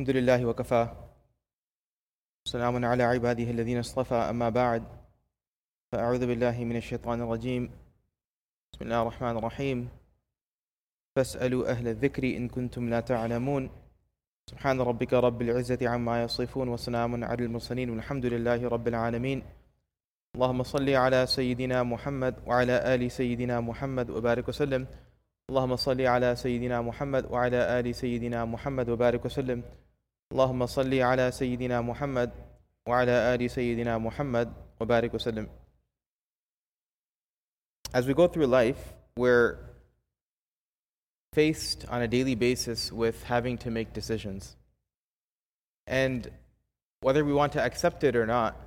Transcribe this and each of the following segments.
الحمد لله وكفى. سلام على عباده الذين اصطفى أما بعد. فأعوذ بالله من الشيطان الرجيم. بسم الله الرحمن الرحيم. فاسألوا أهل الذكر إن كنتم لا تعلمون. سبحان ربك رب العزة عما يصفون وسلام على المرسلين والحمد لله رب العالمين. اللهم صل على سيدنا محمد وعلى آل سيدنا محمد وبارك وسلم. اللهم صل على سيدنا محمد وعلى آل سيدنا محمد وبارك وسلم. اللهم صل على سيدنا محمد وعلى آل سيدنا محمد وبارك وسلم As we go through life, we're faced on a daily basis with having to make decisions. And whether we want to accept it or not,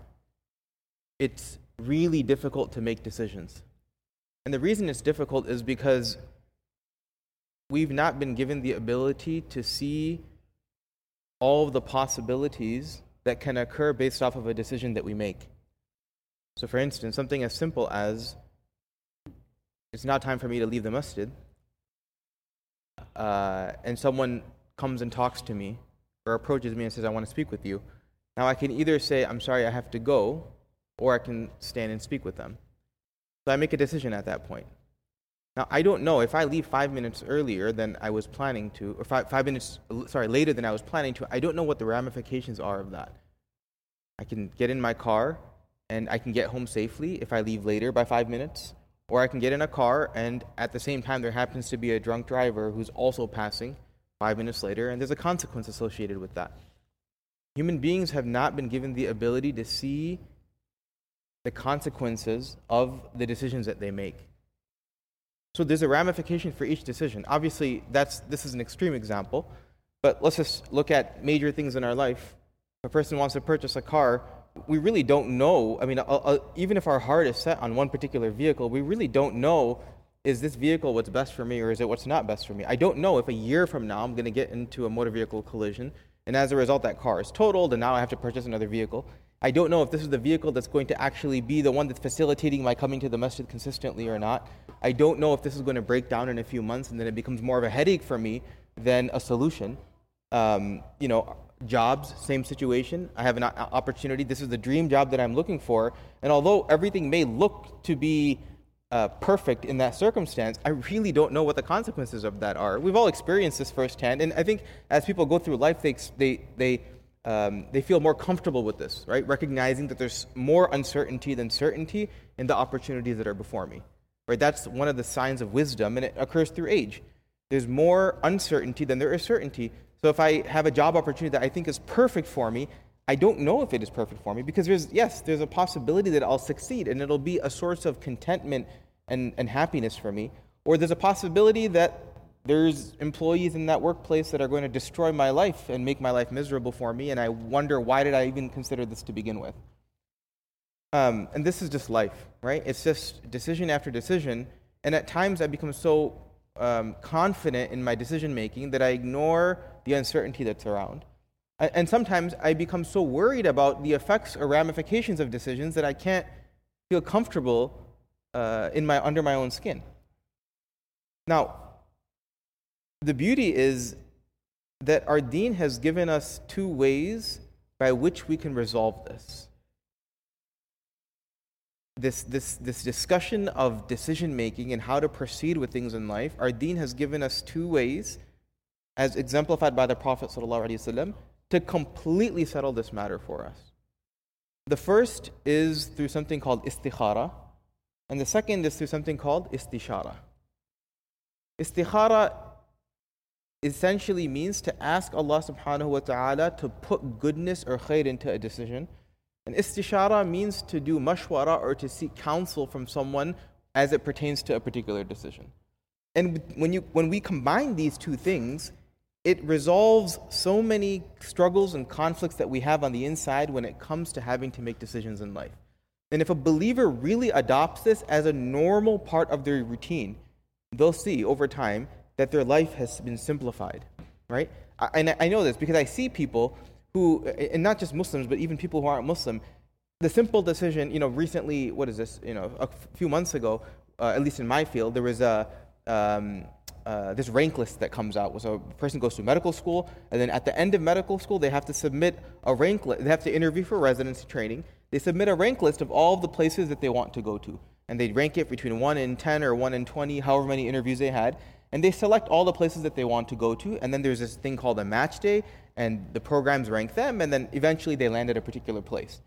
it's really difficult to make decisions. And the reason it's difficult is because we've not been given the ability to see all of the possibilities that can occur based off of a decision that we make. So, for instance, something as simple as it's not time for me to leave the masjid, uh, and someone comes and talks to me or approaches me and says, I want to speak with you. Now, I can either say, I'm sorry, I have to go, or I can stand and speak with them. So I make a decision at that point. Now, I don't know if I leave five minutes earlier than I was planning to, or five, five minutes, sorry, later than I was planning to, I don't know what the ramifications are of that. I can get in my car and I can get home safely if I leave later by five minutes, or I can get in a car and at the same time there happens to be a drunk driver who's also passing five minutes later, and there's a consequence associated with that. Human beings have not been given the ability to see the consequences of the decisions that they make. So there's a ramification for each decision. Obviously, that's, this is an extreme example, but let's just look at major things in our life. If a person wants to purchase a car, we really don't know. I mean, even if our heart is set on one particular vehicle, we really don't know is this vehicle what's best for me or is it what's not best for me? I don't know if a year from now I'm going to get into a motor vehicle collision and as a result that car is totaled and now I have to purchase another vehicle. I don't know if this is the vehicle that's going to actually be the one that's facilitating my coming to the masjid consistently or not. I don't know if this is going to break down in a few months and then it becomes more of a headache for me than a solution. Um, you know, jobs, same situation. I have an opportunity. This is the dream job that I'm looking for. And although everything may look to be uh, perfect in that circumstance, I really don't know what the consequences of that are. We've all experienced this firsthand. And I think as people go through life, they, they, they um, they feel more comfortable with this, right? Recognizing that there's more uncertainty than certainty in the opportunities that are before me, right? That's one of the signs of wisdom, and it occurs through age. There's more uncertainty than there is certainty. So if I have a job opportunity that I think is perfect for me, I don't know if it is perfect for me because there's, yes, there's a possibility that I'll succeed and it'll be a source of contentment and, and happiness for me. Or there's a possibility that there's employees in that workplace that are going to destroy my life and make my life miserable for me, and I wonder why did I even consider this to begin with? Um, and this is just life, right? It's just decision after decision, and at times I become so um, confident in my decision making that I ignore the uncertainty that's around. And sometimes I become so worried about the effects or ramifications of decisions that I can't feel comfortable uh, in my, under my own skin. Now, the beauty is that our deen has given us two ways by which we can resolve this. This, this, this discussion of decision making and how to proceed with things in life, our deen has given us two ways, as exemplified by the Prophet to completely settle this matter for us. The first is through something called istikhara, and the second is through something called istishara. Istikhara essentially means to ask Allah subhanahu wa ta'ala to put goodness or khair into a decision. And istishara means to do mashwara or to seek counsel from someone as it pertains to a particular decision. And when, you, when we combine these two things, it resolves so many struggles and conflicts that we have on the inside when it comes to having to make decisions in life. And if a believer really adopts this as a normal part of their routine, they'll see over time that their life has been simplified, right? And I know this because I see people who, and not just Muslims, but even people who aren't Muslim, the simple decision, you know, recently, what is this, you know, a few months ago, uh, at least in my field, there was a, um, uh, this rank list that comes out. So a person goes to medical school, and then at the end of medical school, they have to submit a rank list. They have to interview for residency training. They submit a rank list of all of the places that they want to go to, and they rank it between one and ten or one and twenty, however many interviews they had, and they select all the places that they want to go to. And then there's this thing called a match day, and the programs rank them, and then eventually they land at a particular place.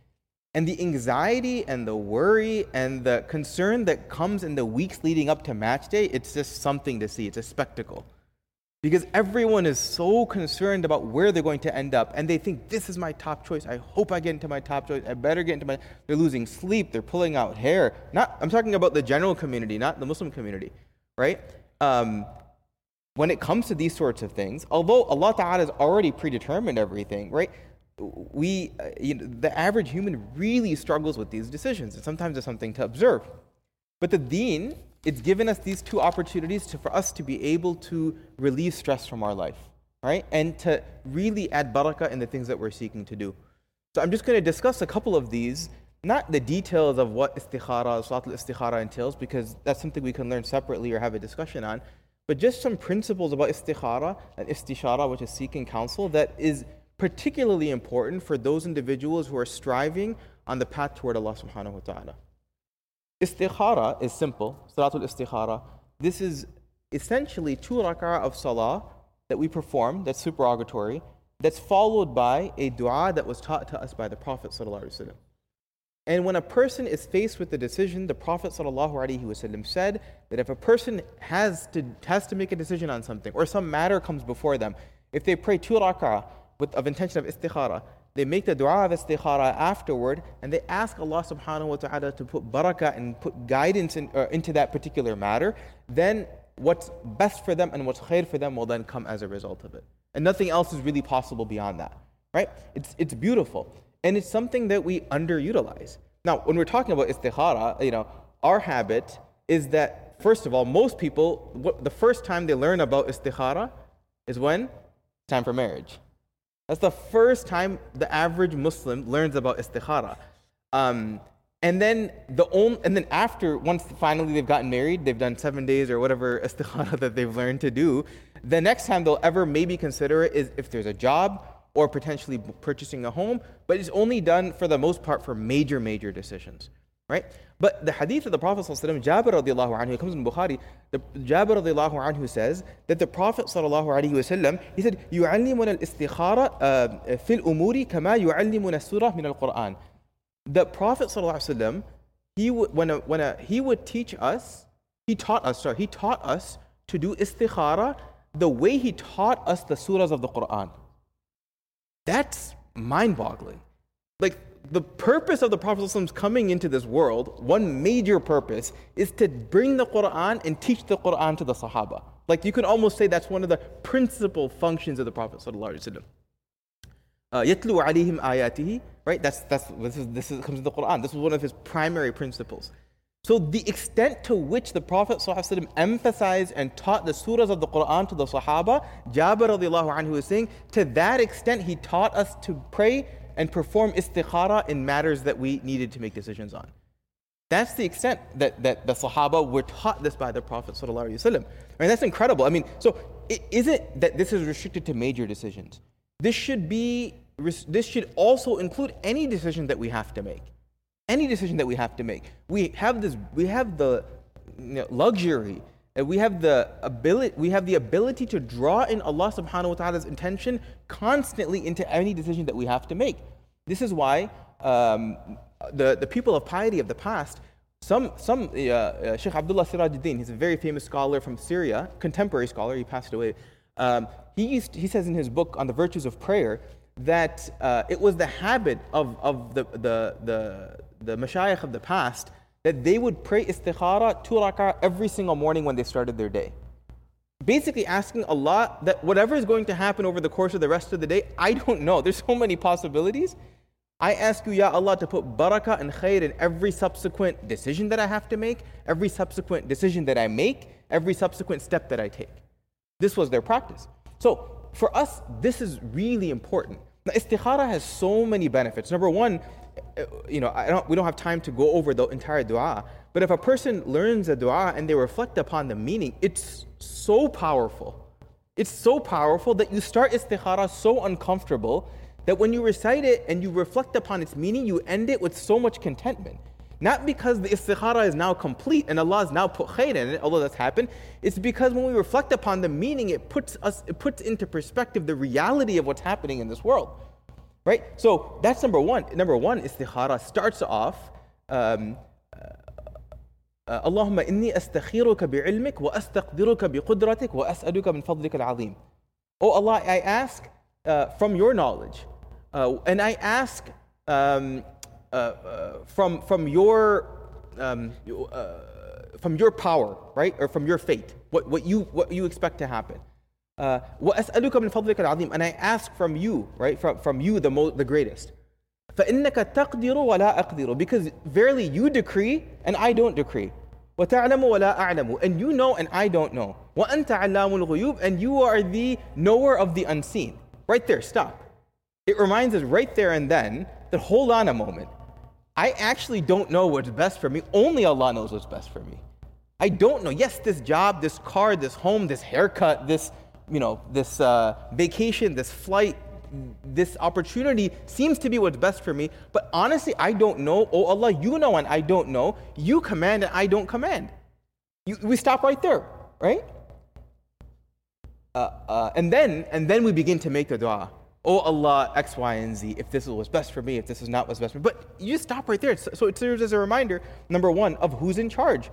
And the anxiety and the worry and the concern that comes in the weeks leading up to match day, it's just something to see. It's a spectacle. Because everyone is so concerned about where they're going to end up, and they think, this is my top choice. I hope I get into my top choice. I better get into my. They're losing sleep. They're pulling out hair. Not, I'm talking about the general community, not the Muslim community, right? Um, when it comes to these sorts of things, although Allah Ta'ala has already predetermined everything, right? we, uh, you know, the average human really struggles with these decisions, and sometimes it's something to observe. But the deen, it's given us these two opportunities to, for us to be able to relieve stress from our life, right? And to really add barakah in the things that we're seeking to do. So I'm just going to discuss a couple of these, not the details of what istikhara, salatul istikhara entails, because that's something we can learn separately or have a discussion on, but just some principles about istikhara and istishara, which is seeking counsel, that is particularly important for those individuals who are striving on the path toward Allah subhanahu wa ta'ala. Istikhara is simple, Salatul Istikhara. This is essentially two rak'ah of salah that we perform, that's supererogatory, that's followed by a dua that was taught to us by the Prophet ﷺ. And when a person is faced with the decision, the Prophet ﷺ said that if a person has to, has to make a decision on something or some matter comes before them, if they pray two rak'ah with, of intention of istikhara. They make the dua of istikhara afterward and they ask Allah subhanahu wa ta'ala to put barakah and put guidance in, uh, into that particular matter. Then what's best for them and what's khair for them will then come as a result of it. And nothing else is really possible beyond that. Right? It's, it's beautiful. And it's something that we underutilize. Now, when we're talking about istikhara, you know, our habit is that, first of all, most people, what, the first time they learn about istikhara is when? Time for marriage. That's the first time the average Muslim learns about istikhara. Um, and then the only, and then after once finally they've gotten married, they've done seven days or whatever istikhara that they've learned to do. The next time they'll ever maybe consider it is if there's a job or potentially purchasing a home, but it's only done for the most part for major major decisions, right? But the hadith of the Prophet ﷺ, Jabir radiallahu anhu, it comes in Bukhari, the Jabir radiallahu anhu says that the Prophet sallallahu alaihi wasallam, he said, يُعَلِّمُنَا الْإِسْتِخَارَ فِي الْأُمُورِ كَمَا يُعَلِّمُنَا السُّورَةِ مِنَ الْقُرْآنِ The Prophet sallallahu alaihi wasallam, he would, when, a, when a, he would teach us, he taught us, sorry, he taught us to do istikhara the way he taught us the surahs of the Quran. That's mind-boggling. Like the purpose of the Prophet coming into this world, one major purpose, is to bring the Quran and teach the Quran to the Sahaba. Like you can almost say that's one of the principal functions of the Prophet. Uh, yatlu alayhim ayatihi, right? That's, that's, this, is, this is, comes in the Quran. This was one of his primary principles. So the extent to which the Prophet ﷺ emphasized and taught the surahs of the Quran to the Sahaba, Jabir anhu is saying, to that extent he taught us to pray and perform istikhara in matters that we needed to make decisions on. That's the extent that, that the Sahaba were taught this by the Prophet. ﷺ. I mean, that's incredible. I mean, so it isn't that this is restricted to major decisions. This should be this should also include any decision that we have to make. Any decision that we have to make. We have this we have the you know, luxury we have the ability we have the ability to draw in Allah subhanahu wa ta'ala's intention constantly into any decision that we have to make. This is why um, the, the people of piety of the past, some, some uh, uh, Sheikh Abdullah Sirajuddin, he's a very famous scholar from Syria, contemporary scholar, he passed away. Um, he, used, he says in his book on the virtues of prayer that uh, it was the habit of, of the, the, the, the mashayikh of the past that they would pray istikhara two rak'ah every single morning when they started their day. Basically asking Allah that whatever is going to happen over the course of the rest of the day, I don't know. There's so many possibilities. I ask you, Ya Allah, to put barakah and khair in every subsequent decision that I have to make, every subsequent decision that I make, every subsequent step that I take. This was their practice. So for us, this is really important Now, istikhara has so many benefits. Number one, Uh, you know, don't, we don't have time to go over the entire dua, but if a person learns a dua and they reflect upon the meaning, it's so powerful. It's so powerful that you start istikhara so uncomfortable that when you recite it and you reflect upon its meaning, you end it with so much contentment. Not because the istikhara is now complete and Allah has now put khair in it, although that's happened. It's because when we reflect upon the meaning, it puts us, it puts into perspective the reality of what's happening in this world Right? So that's number one. Number one, istikhara starts off. Um, اللهم إني أستخيرك بعلمك وأستقدرك بقدرتك وأسألك من فضلك العظيم. Oh Allah, I ask uh, from your knowledge, uh, and I ask um, uh, uh, from, from, your, um, uh, from your power, right? Or from your fate, what, what, you, what you expect to happen. وأسألك من فضلك العظيم and I ask from you, right? From, from you, the, mo- the greatest. فإنك تقدر ولا أقدر because verily you decree and I don't decree. وتعلم ولا أعلم and you know and I don't know. وأنت علام الغيوب and you are the knower of the unseen. Right there, stop. It reminds us right there and then that hold on a moment. I actually don't know what's best for me. Only Allah knows what's best for me. I don't know. Yes, this job, this car, this home, this haircut, this, you know, this uh, vacation, this flight, this opportunity seems to be what's best for me. But honestly, I don't know. Oh Allah, you know and I don't know. You command and I don't command. You, we stop right there, right? Uh, uh, and then, and then we begin to make the dua oh Allah, X, Y, and Z, if this is what's best for me, if this is not what's best for me. But you stop right there. So it serves as a reminder, number one, of who's in charge.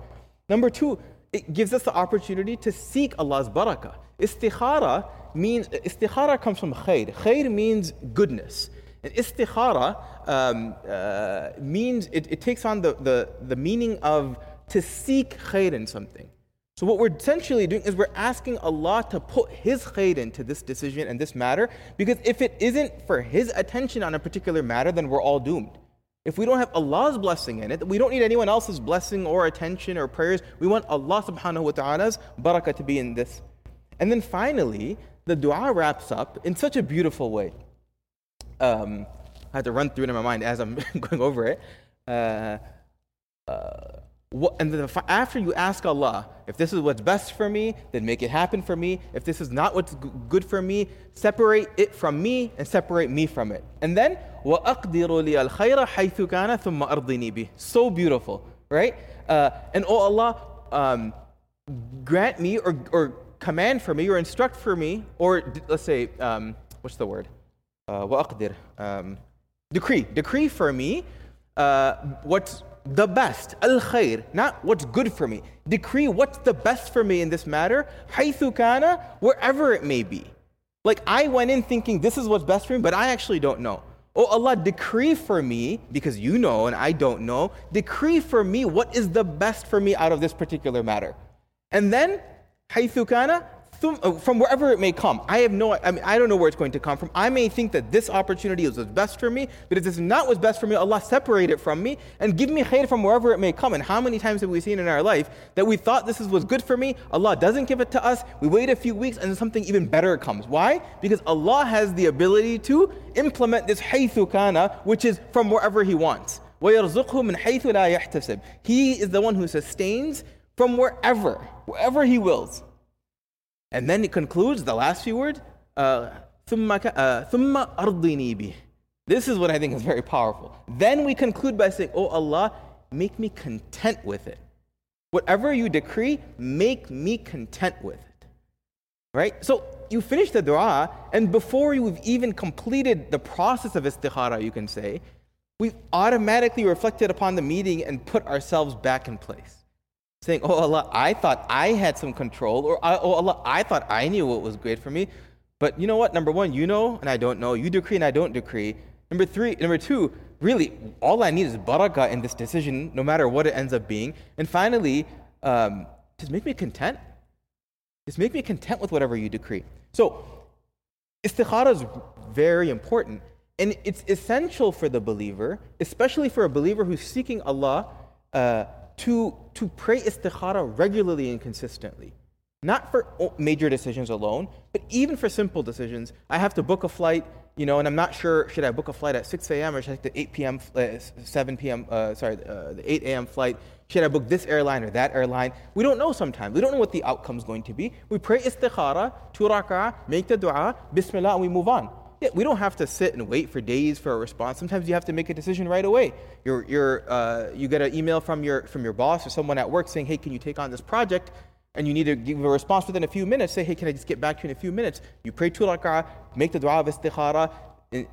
Number two, it gives us the opportunity to seek Allah's barakah. Istikhara means, istikhara comes from khair. Khair means goodness. And istikhara um, uh, means, it, it takes on the, the, the meaning of to seek khair in something. So, what we're essentially doing is we're asking Allah to put His khair into this decision and this matter, because if it isn't for His attention on a particular matter, then we're all doomed. If we don't have Allah's blessing in it, we don't need anyone else's blessing or attention or prayers. We want Allah subhanahu wa ta'ala's barakah to be in this. And then finally, the dua wraps up in such a beautiful way. Um, I had to run through it in my mind as I'm going over it. Uh, uh, what, and then after you ask Allah, if this is what's best for me, then make it happen for me. If this is not what's good for me, separate it from me and separate me from it. And then, وَأَقْدِرُ لِي الْخَيْرَ حَيْثُ كَانَ ثُمَّ أَرْضِنِي بِهِ So beautiful, right? Uh, and oh Allah, um, grant me or, or command for me or instruct for me, or let's say, um, what's the word? Uh, وَأَقْدِر. Um, decree. Decree for me uh, what's the best, al khair, not what's good for me. Decree what's the best for me in this matter, haythu kana, wherever it may be. Like I went in thinking this is what's best for me, but I actually don't know. Oh Allah, decree for me, because you know and I don't know, decree for me what is the best for me out of this particular matter. And then, haythu kana, Uh, from wherever it may come. I have no, I mean, I don't know where it's going to come from. I may think that this opportunity is what's best for me, but if is not what's best for me, Allah separate it from me and give me khair from wherever it may come. And how many times have we seen in our life that we thought this is what's good for me, Allah doesn't give it to us, we wait a few weeks and something even better comes. Why? Because Allah has the ability to implement this haythu kana, which is from wherever He wants. He is the one who sustains from wherever, wherever He wills. And then it concludes the last few words, uh, uh, This is what I think is very powerful. Then we conclude by saying, Oh Allah, make me content with it. Whatever you decree, make me content with it. Right? So you finish the dua, and before you've even completed the process of istikhara, you can say, we've automatically reflected upon the meeting and put ourselves back in place saying, Oh Allah, I thought I had some control, or Oh Allah, I thought I knew what was great for me. But you know what? Number one, you know and I don't know. You decree and I don't decree. Number three, number two, really, all I need is barakah in this decision, no matter what it ends up being. And finally, um, just make me content. Just make me content with whatever you decree. So, istikhara is very important. And it's essential for the believer, especially for a believer who's seeking Allah uh, to, to pray istikhara regularly and consistently. Not for major decisions alone, but even for simple decisions. I have to book a flight. you know, and I'm not sure should I book a flight at 6 a.m. or should I take the 8 p.m., uh, 7 p.m., uh, sorry, uh, the 8 a.m. flight? Should I book this airline or that airline? We don't know sometimes. We don't know what the outcome is going to be. We pray istikhara, two make the dua, bismillah, and we move on. Yeah, we don't have to sit and wait for days for a response. Sometimes you have to make a decision right away. You're, you're, uh, you get an email from your, from your boss or someone at work saying, hey, can you take on this project? And you need to give a response within a few minutes. Say, hey, can I just get back to you in a few minutes? You pray two rak'ah, make the dua of istikhara,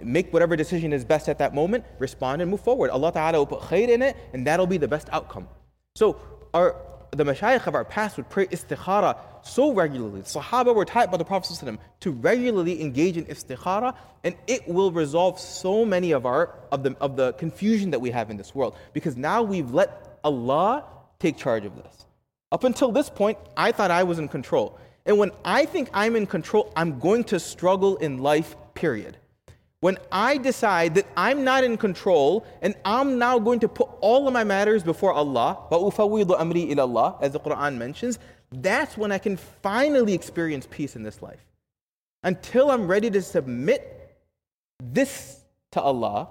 make whatever decision is best at that moment, respond and move forward. Allah Ta'ala will put khair in it, and that'll be the best outcome. So our the mashayikh of our past would pray istikhara so regularly. The Sahaba were taught by the Prophet ﷺ to regularly engage in istikhara, and it will resolve so many of our of the of the confusion that we have in this world. Because now we've let Allah take charge of this. Up until this point, I thought I was in control. And when I think I'm in control, I'm going to struggle in life, period. When I decide that I'm not in control and I'm now going to put all of my matters before Allah, amri Allah, as the Quran mentions, that's when I can finally experience peace in this life. Until I'm ready to submit this to Allah,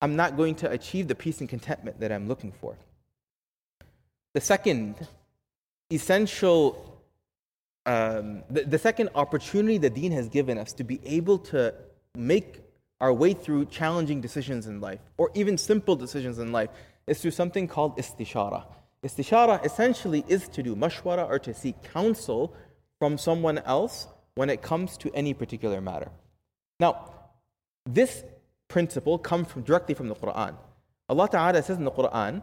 I'm not going to achieve the peace and contentment that I'm looking for. The second essential um, the, the second opportunity the deen has given us to be able to make our way through challenging decisions in life, or even simple decisions in life, is through something called istishara. Istishara essentially is to do mashwara or to seek counsel from someone else when it comes to any particular matter. Now, this principle comes from, directly from the Quran. Allah Ta'ala says in the Quran,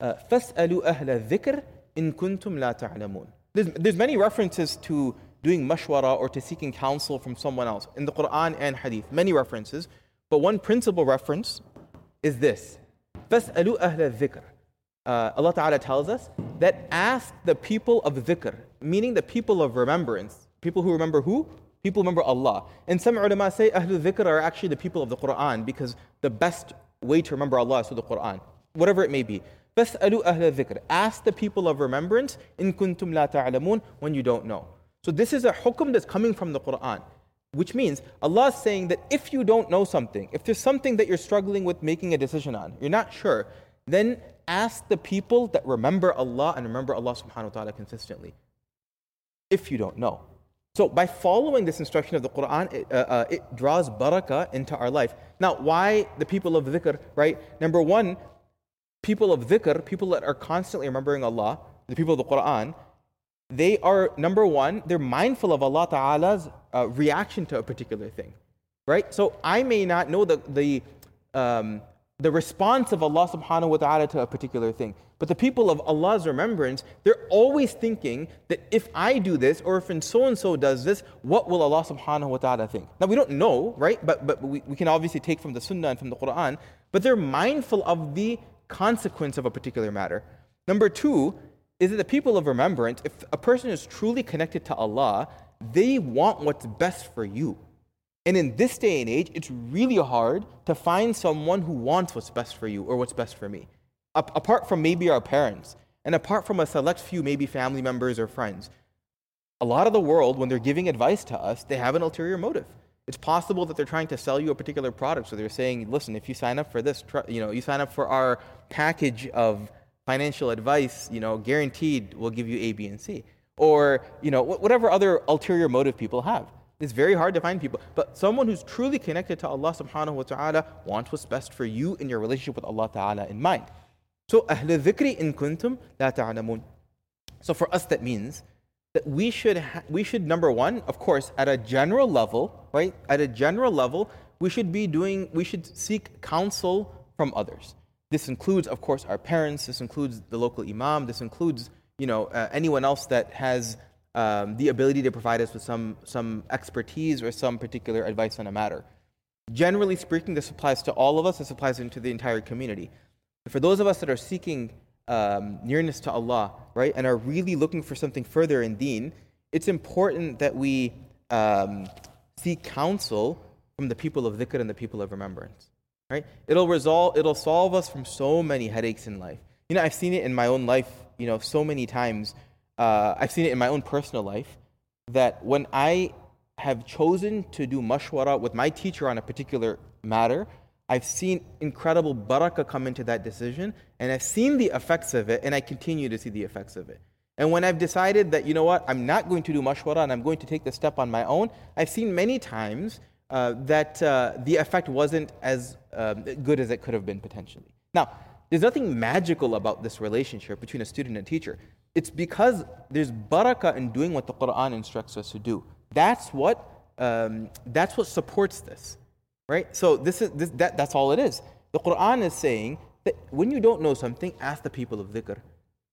فَاسْأَلُوا أَهْلَ الذِّكْرِ إِن كُنتُمْ لَا تَعْلَمُونَ there's, there's many references to doing mashwara or to seeking counsel from someone else in the Quran and Hadith. Many references, but one principal reference is this: "Fasalu ahla dhikr." Uh, Allah Ta'ala tells us that ask the people of dhikr, meaning the people of remembrance. People who remember who? People remember Allah. And some ulama say Ahlul Dhikr are actually the people of the Quran because the best way to remember Allah is through the Quran, whatever it may be. فَاسْأَلُوا أَهْلَ الذِّكْرِ Ask the people of remembrance in kuntum la ta'lamun when you don't know. So this is a hukum that's coming from the Quran. Which means Allah is saying that if you don't know something, if there's something that you're struggling with making a decision on, you're not sure, then ask the people that remember Allah and remember Allah subhanahu wa ta'ala consistently. If you don't know. So by following this instruction of the Quran, it, uh, uh, it draws barakah into our life. Now, why the people of dhikr, right? Number one, people of dhikr, people that are constantly remembering Allah, the people of the Quran, they are, number one, they're mindful of Allah Ta'ala's uh, reaction to a particular thing. Right? So I may not know the, the, um, the response of Allah subhanahu wa ta'ala to a particular thing. But the people of Allah's remembrance, they're always thinking that if I do this or if so and so does this, what will Allah subhanahu wa ta'ala think? Now we don't know, right? But, but we, we can obviously take from the Sunnah and from the Quran, but they're mindful of the consequence of a particular matter. Number two is that the people of remembrance, if a person is truly connected to Allah, they want what's best for you. And in this day and age, it's really hard to find someone who wants what's best for you or what's best for me. A- apart from maybe our parents, and apart from a select few, maybe family members or friends. A lot of the world, when they're giving advice to us, they have an ulterior motive. It's possible that they're trying to sell you a particular product. So they're saying, listen, if you sign up for this, you know, you sign up for our package of financial advice, you know, guaranteed we'll give you A, B, and C. Or, you know, whatever other ulterior motive people have. It's very hard to find people. But someone who's truly connected to Allah subhanahu wa ta'ala wants what's best for you in your relationship with Allah ta'ala in mind. So, أَهْلَ Dhikri إِنْ كُنْتُمْ لا ta'alamun. So for us that means that we should, ha- we should, number one, of course, at a general level, right? At a general level, we should be doing, we should seek counsel from others. This includes, of course, our parents. This includes the local imam. This includes, you know, uh, anyone else that has um, the ability to provide us with some, some expertise or some particular advice on a matter. Generally speaking, this applies to all of us. This applies into the entire community. For those of us that are seeking um, nearness to Allah, right, and are really looking for something further in deen, it's important that we um, seek counsel from the people of dhikr and the people of remembrance. Right? It'll resolve, it'll solve us from so many headaches in life. You know, I've seen it in my own life, you know, so many times. Uh, I've seen it in my own personal life that when I have chosen to do mashwara with my teacher on a particular matter, I've seen incredible barakah come into that decision, and I've seen the effects of it, and I continue to see the effects of it. And when I've decided that, you know what, I'm not going to do mashwara and I'm going to take the step on my own, I've seen many times uh, that uh, the effect wasn't as um, good as it could have been potentially. Now, there's nothing magical about this relationship between a student and teacher. It's because there's barakah in doing what the Quran instructs us to do. That's what, um, that's what supports this, right? So this is, this, that, that's all it is. The Quran is saying that when you don't know something, ask the people of dhikr.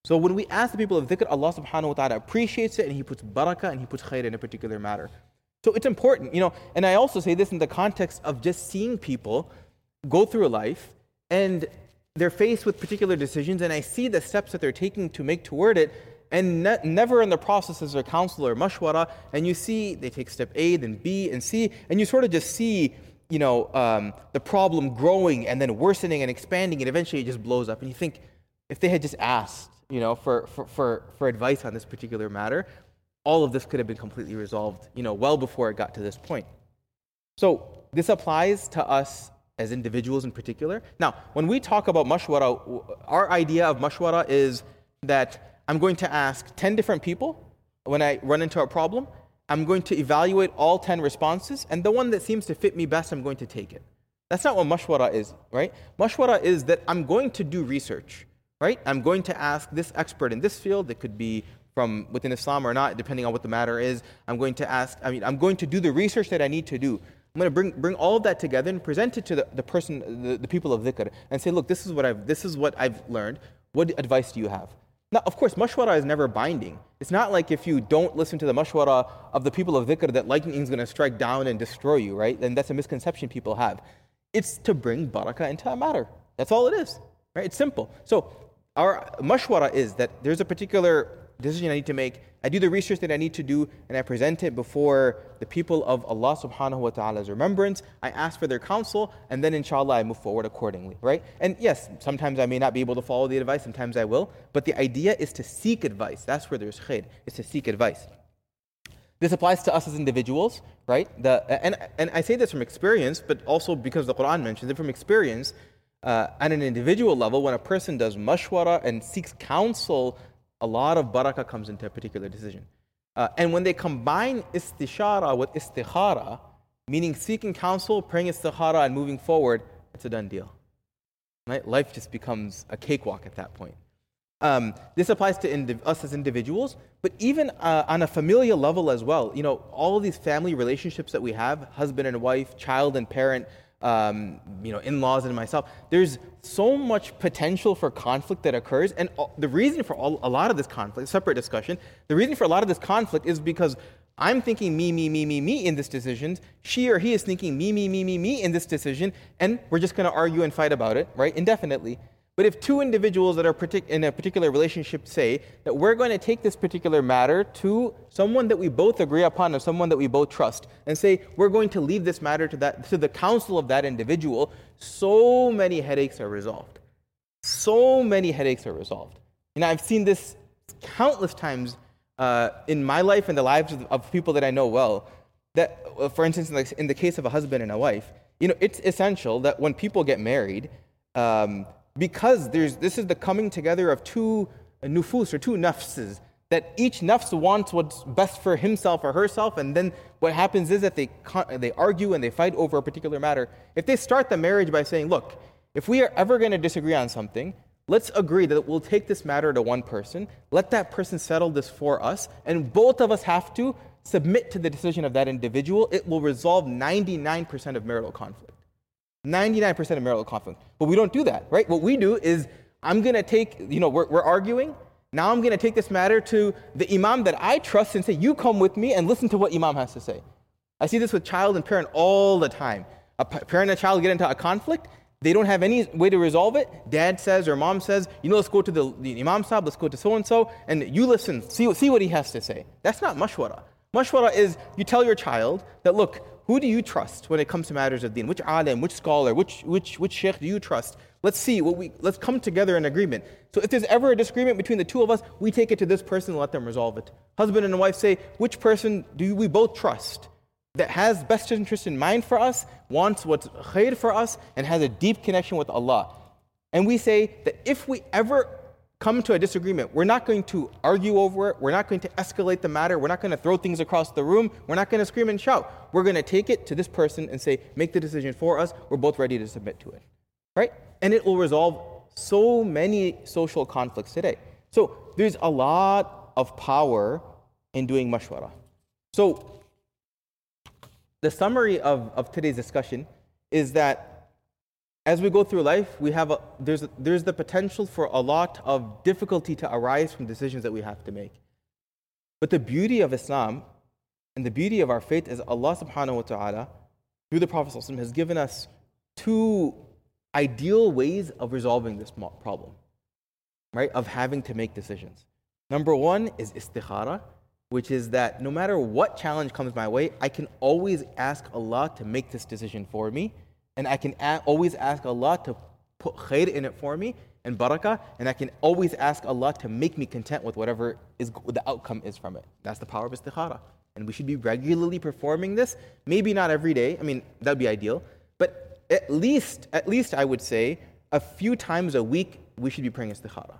So when we ask the people of dhikr, Allah subhanahu wa ta'ala appreciates it and He puts barakah and He puts khair in a particular matter. So it's important, you know, and I also say this in the context of just seeing people go through life and they're faced with particular decisions and I see the steps that they're taking to make toward it and ne- never in the process is there counsel or mashwara and you see they take step A, then B and C and you sort of just see you know um, the problem growing and then worsening and expanding and eventually it just blows up and you think if they had just asked you know, for, for, for, for advice on this particular matter, all of this could have been completely resolved, you know, well before it got to this point. So this applies to us as individuals in particular. Now, when we talk about mashwara, our idea of mashwara is that I'm going to ask 10 different people when I run into a problem. I'm going to evaluate all 10 responses, and the one that seems to fit me best, I'm going to take it. That's not what mashwara is, right? Mashwara is that I'm going to do research right? I'm going to ask this expert in this field. It could be from within Islam or not, depending on what the matter is. I'm going to ask, I mean, I'm going to do the research that I need to do. I'm going to bring, bring all of that together and present it to the, the person, the, the people of dhikr, and say, look, this is, what I've, this is what I've learned. What advice do you have? Now, of course, mashwara is never binding. It's not like if you don't listen to the mashwara of the people of dhikr that lightning is going to strike down and destroy you, right? And that's a misconception people have. It's to bring barakah into a matter. That's all it is, right? It's simple. So our mashwara is that there's a particular decision I need to make. I do the research that I need to do and I present it before the people of Allah subhanahu wa ta'ala's remembrance. I ask for their counsel and then inshallah I move forward accordingly, right? And yes, sometimes I may not be able to follow the advice, sometimes I will, but the idea is to seek advice. That's where there's khair, is to seek advice. This applies to us as individuals, right? The, and, and I say this from experience, but also because the Quran mentions it from experience uh, at an individual level, when a person does mashwara and seeks counsel, a lot of barakah comes into a particular decision. Uh, and when they combine istishara with istikhara, meaning seeking counsel, praying istikhara, and moving forward, it's a done deal. Right? Life just becomes a cakewalk at that point. Um, this applies to indiv- us as individuals, but even uh, on a familial level as well. You know, all of these family relationships that we have, husband and wife, child and parent, um, you know, in-laws and myself. There's so much potential for conflict that occurs, and the reason for all, a lot of this conflict, separate discussion. The reason for a lot of this conflict is because I'm thinking me, me, me, me, me in this decision. She or he is thinking me, me, me, me, me in this decision, and we're just going to argue and fight about it, right, indefinitely. But if two individuals that are in a particular relationship say that we're going to take this particular matter to someone that we both agree upon or someone that we both trust and say we're going to leave this matter to that to the counsel of that individual, so many headaches are resolved. So many headaches are resolved. And I've seen this countless times uh, in my life and the lives of, of, people that I know well. That, uh, for instance, in the, in the, case of a husband and a wife, you know, it's essential that when people get married, um, because there's, this is the coming together of two nufus or two nafses, that each nafs wants what's best for himself or herself, and then what happens is that they, they argue and they fight over a particular matter. If they start the marriage by saying, look, if we are ever going to disagree on something, let's agree that we'll take this matter to one person, let that person settle this for us, and both of us have to submit to the decision of that individual. It will resolve 99% of marital conflict. 99% of marital conflict. But we don't do that, right? What we do is, I'm going to take, you know, we're, we're arguing. Now I'm going to take this matter to the imam that I trust and say, you come with me and listen to what imam has to say. I see this with child and parent all the time. A parent and a child get into a conflict. They don't have any way to resolve it. Dad says or mom says, you know, let's go to the, the imam sahib, let's go to so and so, and you listen, see, see what he has to say. That's not mashwara. Mashwara is you tell your child that, look, who do you trust when it comes to matters of deen? Which alim, which scholar, which, which, which sheikh do you trust? Let's see, what we, let's come together in agreement. So if there's ever a disagreement between the two of us, we take it to this person and let them resolve it. Husband and wife say, which person do we both trust? that has best interest in mind for us, wants what's khair for us, and has a deep connection with Allah. And we say that if we ever come to a disagreement, we're not going to argue over it, we're not going to escalate the matter, we're not going to throw things across the room, we're not going to scream and shout. We're going to take it to this person and say, make the decision for us, we're both ready to submit to it. Right? And it will resolve so many social conflicts today. So there's a lot of power in doing mashwara. So the summary of, of today's discussion is that as we go through life, we have a, there's, a, there's the potential for a lot of difficulty to arise from decisions that we have to make. But the beauty of Islam and the beauty of our faith is Allah subhanahu wa ta'ala, through the Prophet has given us two ideal ways of resolving this problem, right? Of having to make decisions. Number one is istikhara, which is that no matter what challenge comes my way, I can always ask Allah to make this decision for me, and I can a- always ask Allah to put khair in it for me and barakah, and I can always ask Allah to make me content with whatever is the outcome is from it. That's the power of istikhara. And we should be regularly performing this. Maybe not every day. I mean, that would be ideal. But at least, at least I would say, a few times a week, we should be praying istikhara.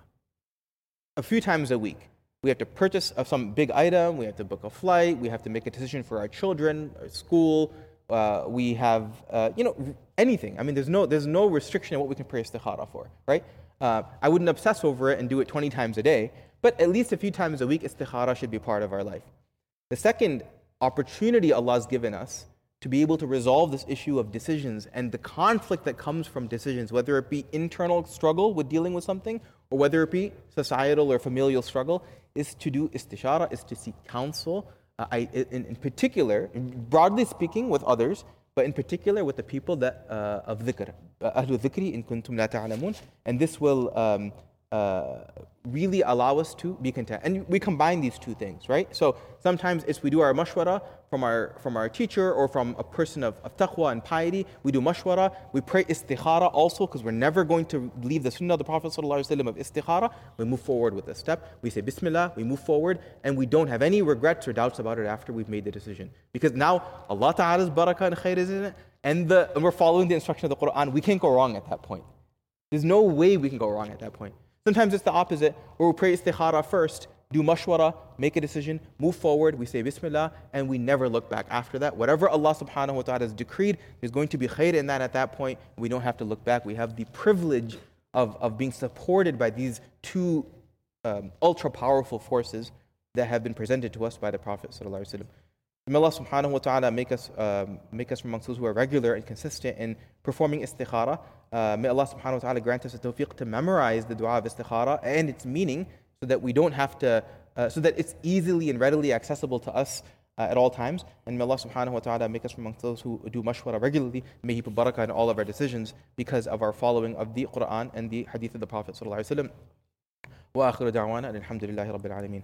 A few times a week. We have to purchase some big item, we have to book a flight, we have to make a decision for our children, our school, uh, we have, uh, you know, anything. I mean, there's no, there's no restriction on what we can pray istikhara for, right? Uh, I wouldn't obsess over it and do it 20 times a day, but at least a few times a week, istikhara should be part of our life. The second opportunity Allah has given us to be able to resolve this issue of decisions and the conflict that comes from decisions, whether it be internal struggle with dealing with something or whether it be societal or familial struggle, is to do istishara, is to seek counsel. Uh, I, in, in, particular, broadly speaking, with others, but in particular with the people that uh, of dhikr, uh, ahlu dhikri in kuntum la ta'lamun, and this will um, uh, really allow us to be content. And we combine these two things, right? So sometimes it's we do our mashwara from our, from our teacher or from a person of, of taqwa and piety. We do mashwara. We pray istikhara also because we're never going to leave the sunnah of the Prophet of istikhara. We move forward with this step. We say bismillah, we move forward, and we don't have any regrets or doubts about it after we've made the decision. Because now Allah Ta'ala's barakah and khair is in it, and, the, and we're following the instruction of the Quran. We can't go wrong at that point. There's no way we can go wrong at that point. Sometimes it's the opposite, where we pray istikhara first, do mashwara, make a decision, move forward, we say bismillah, and we never look back after that. Whatever Allah subhanahu wa ta'ala has decreed, there's going to be khair in that at that point. We don't have to look back. We have the privilege of, of being supported by these two um, ultra powerful forces that have been presented to us by the Prophet. May Allah subhanahu wa ta'ala make us, um, make us from amongst those who are regular and consistent in performing istikhara. Uh, may Allah subhanahu wa ta'ala grant us the tawfiq to memorize the dua of istikhara and its meaning so that we don't have to, uh, so that it's easily and readily accessible to us uh, at all times. And may Allah subhanahu wa ta'ala make us from amongst those who do mashwara regularly. May He put barakah in all of our decisions because of our following of the Quran and the hadith of the Prophet sallallahu alaihi wasallam. وآخر دعوانا الحمد لله رب العالمين